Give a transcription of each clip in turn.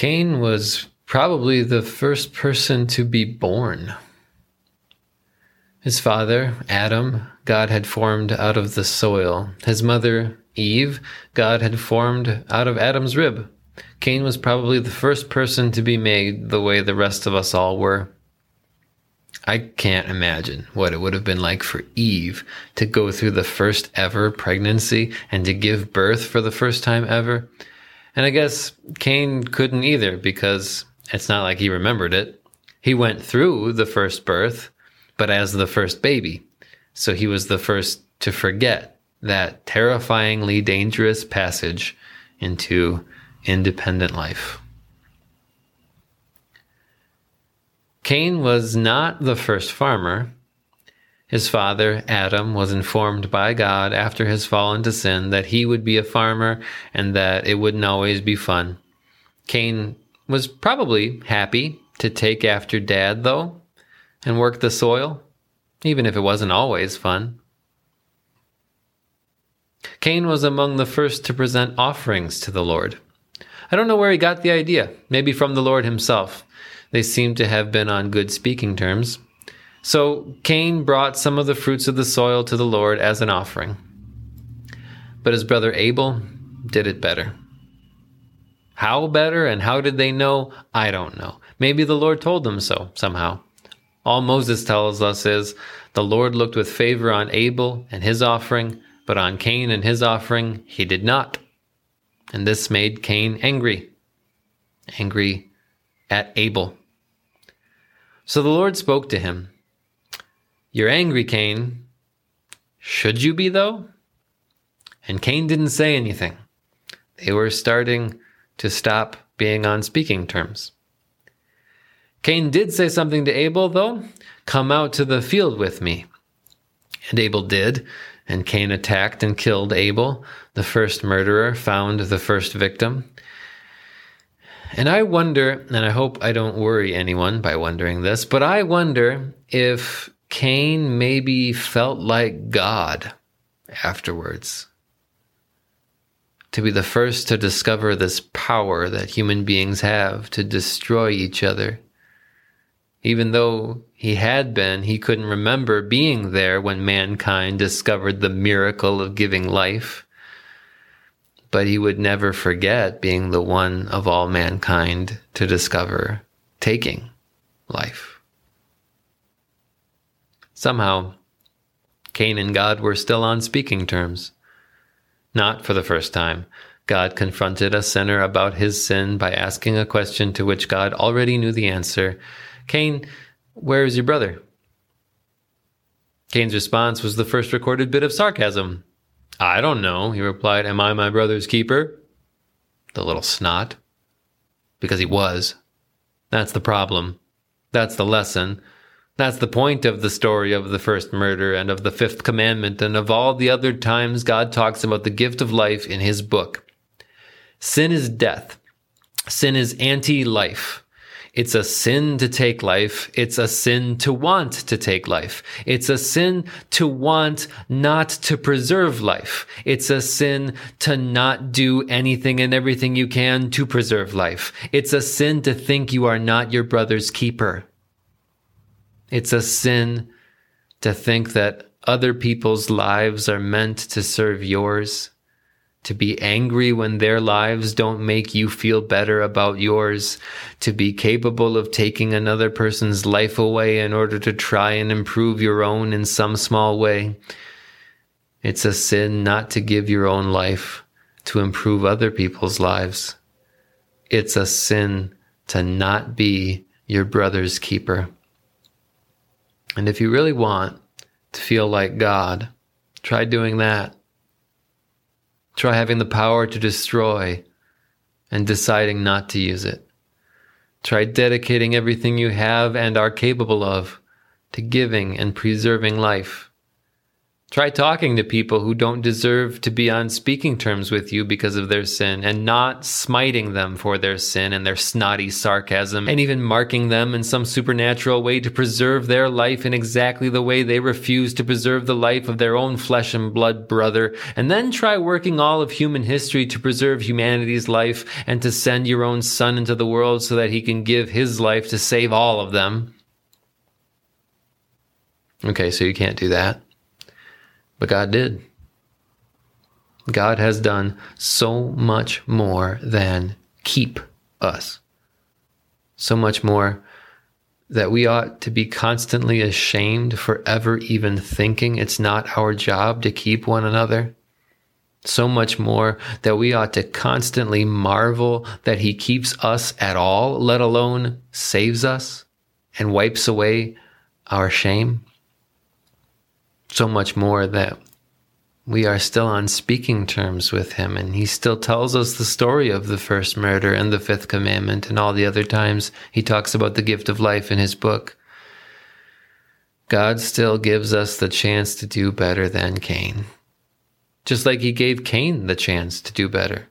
Cain was probably the first person to be born. His father, Adam, God had formed out of the soil. His mother, Eve, God had formed out of Adam's rib. Cain was probably the first person to be made the way the rest of us all were. I can't imagine what it would have been like for Eve to go through the first ever pregnancy and to give birth for the first time ever. And I guess Cain couldn't either because it's not like he remembered it. He went through the first birth, but as the first baby. So he was the first to forget that terrifyingly dangerous passage into independent life. Cain was not the first farmer. His father, Adam, was informed by God after his fall into sin that he would be a farmer and that it wouldn't always be fun. Cain was probably happy to take after dad, though, and work the soil, even if it wasn't always fun. Cain was among the first to present offerings to the Lord. I don't know where he got the idea, maybe from the Lord himself. They seem to have been on good speaking terms. So Cain brought some of the fruits of the soil to the Lord as an offering. But his brother Abel did it better. How better and how did they know? I don't know. Maybe the Lord told them so somehow. All Moses tells us is the Lord looked with favor on Abel and his offering, but on Cain and his offering he did not. And this made Cain angry. Angry at Abel. So the Lord spoke to him You're angry, Cain. Should you be, though? And Cain didn't say anything. They were starting to stop being on speaking terms. Cain did say something to Abel, though Come out to the field with me. And Abel did, and Cain attacked and killed Abel, the first murderer, found the first victim. And I wonder, and I hope I don't worry anyone by wondering this, but I wonder if Cain maybe felt like God afterwards. To be the first to discover this power that human beings have to destroy each other. Even though he had been, he couldn't remember being there when mankind discovered the miracle of giving life but he would never forget being the one of all mankind to discover taking life. Somehow, Cain and God were still on speaking terms. Not for the first time. God confronted a sinner about his sin by asking a question to which God already knew the answer Cain, where is your brother? Cain's response was the first recorded bit of sarcasm. I don't know, he replied. Am I my brother's keeper? The little snot. Because he was. That's the problem. That's the lesson. That's the point of the story of the first murder and of the fifth commandment and of all the other times God talks about the gift of life in his book. Sin is death. Sin is anti life. It's a sin to take life. It's a sin to want to take life. It's a sin to want not to preserve life. It's a sin to not do anything and everything you can to preserve life. It's a sin to think you are not your brother's keeper. It's a sin to think that other people's lives are meant to serve yours to be angry when their lives don't make you feel better about yours, to be capable of taking another person's life away in order to try and improve your own in some small way. It's a sin not to give your own life to improve other people's lives. It's a sin to not be your brother's keeper. And if you really want to feel like God, try doing that. Try having the power to destroy and deciding not to use it. Try dedicating everything you have and are capable of to giving and preserving life. Try talking to people who don't deserve to be on speaking terms with you because of their sin and not smiting them for their sin and their snotty sarcasm and even marking them in some supernatural way to preserve their life in exactly the way they refuse to preserve the life of their own flesh and blood brother. And then try working all of human history to preserve humanity's life and to send your own son into the world so that he can give his life to save all of them. Okay, so you can't do that. But God did. God has done so much more than keep us. So much more that we ought to be constantly ashamed for ever even thinking it's not our job to keep one another. So much more that we ought to constantly marvel that He keeps us at all, let alone saves us and wipes away our shame so much more that we are still on speaking terms with him. And he still tells us the story of the first murder and the fifth commandment and all the other times. He talks about the gift of life in his book. God still gives us the chance to do better than cain. Just like he gave cain the chance to do better.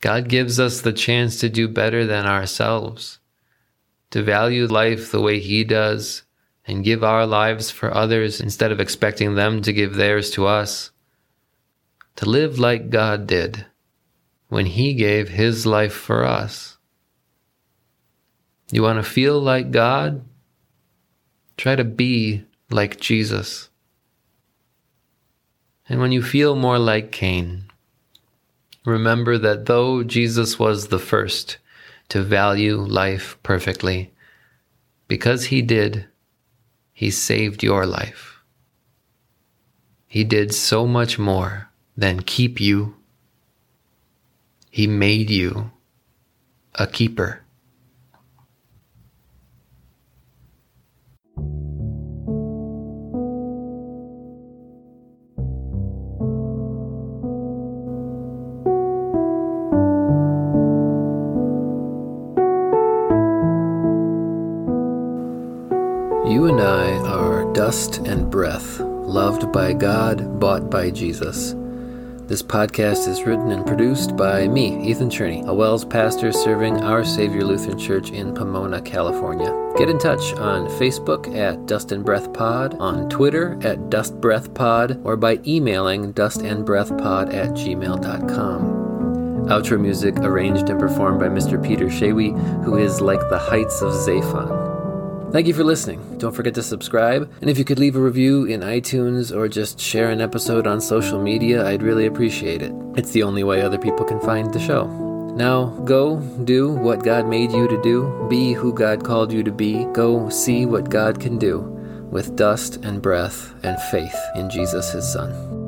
God gives us the chance to do better than ourselves to value life the way he does and give our lives for others instead of expecting them to give theirs to us. To live like God did when He gave His life for us. You want to feel like God? Try to be like Jesus. And when you feel more like Cain, remember that though Jesus was the first to value life perfectly, because he did, he saved your life. He did so much more than keep you. He made you a keeper. Dust and breath, loved by God, bought by Jesus. This podcast is written and produced by me, Ethan Cherney, a WELS pastor serving Our Savior Lutheran Church in Pomona, California. Get in touch on Facebook at Dust and Breath Pod, on Twitter at Dust Breath Pod, or by emailing dustandbreathpod at gmail.com. Outro music arranged and performed by Mr. Peter Shawi, who is like the heights of Zaphon. Thank you for listening. Don't forget to subscribe. And if you could leave a review in iTunes or just share an episode on social media, I'd really appreciate it. It's the only way other people can find the show. Now, go do what God made you to do. Be who God called you to be. Go see what God can do with dust and breath and faith in Jesus, his Son.